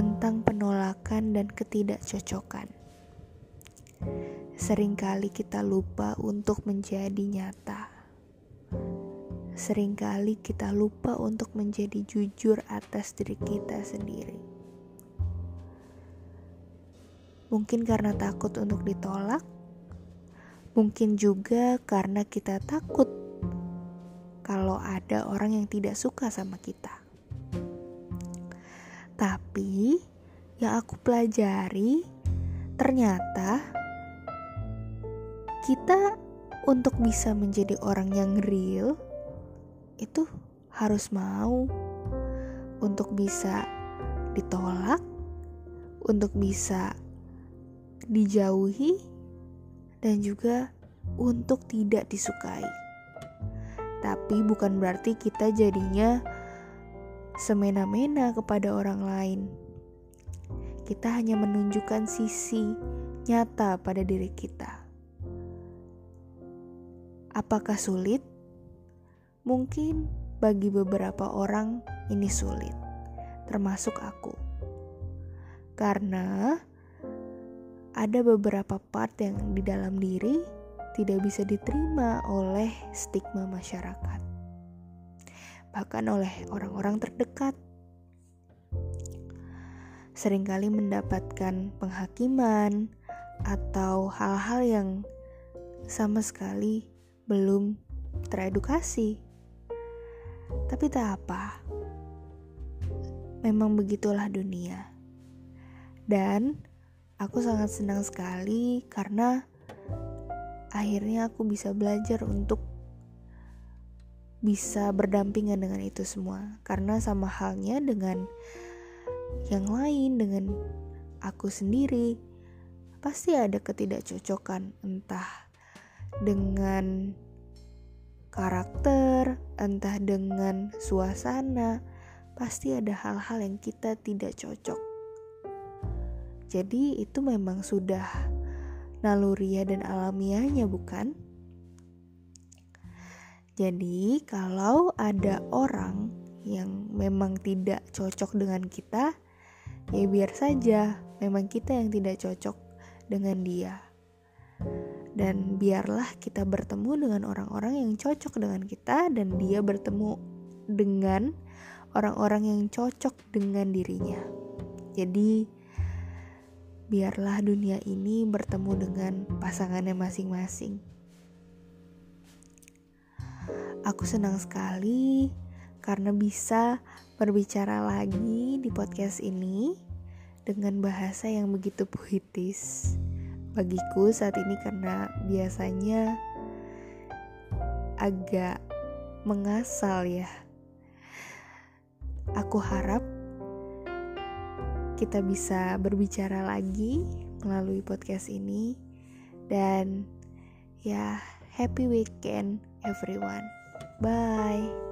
tentang penolakan dan ketidakcocokan. Seringkali kita lupa untuk menjadi nyata. Seringkali kita lupa untuk menjadi jujur atas diri kita sendiri. Mungkin karena takut untuk ditolak, mungkin juga karena kita takut kalau ada orang yang tidak suka sama kita. Tapi yang aku pelajari ternyata kita untuk bisa menjadi orang yang real itu harus mau untuk bisa ditolak, untuk bisa dijauhi, dan juga untuk tidak disukai. Tapi bukan berarti kita jadinya semena-mena kepada orang lain. Kita hanya menunjukkan sisi nyata pada diri kita. Apakah sulit? Mungkin bagi beberapa orang ini sulit, termasuk aku. Karena ada beberapa part yang di dalam diri tidak bisa diterima oleh stigma masyarakat, bahkan oleh orang-orang terdekat. Seringkali mendapatkan penghakiman atau hal-hal yang sama sekali belum teredukasi. Tapi tak apa, memang begitulah dunia, dan aku sangat senang sekali karena akhirnya aku bisa belajar untuk bisa berdampingan dengan itu semua karena sama halnya dengan yang lain dengan aku sendiri pasti ada ketidakcocokan entah dengan karakter entah dengan suasana pasti ada hal-hal yang kita tidak cocok jadi itu memang sudah naluriah dan alamiahnya, bukan? Jadi, kalau ada orang yang memang tidak cocok dengan kita, ya biar saja, memang kita yang tidak cocok dengan dia. Dan biarlah kita bertemu dengan orang-orang yang cocok dengan kita, dan dia bertemu dengan orang-orang yang cocok dengan dirinya. Jadi, biarlah dunia ini bertemu dengan pasangannya masing-masing. Aku senang sekali karena bisa berbicara lagi di podcast ini dengan bahasa yang begitu puitis bagiku saat ini karena biasanya agak mengasal ya. Aku harap kita bisa berbicara lagi melalui podcast ini dan ya happy weekend everyone. Bye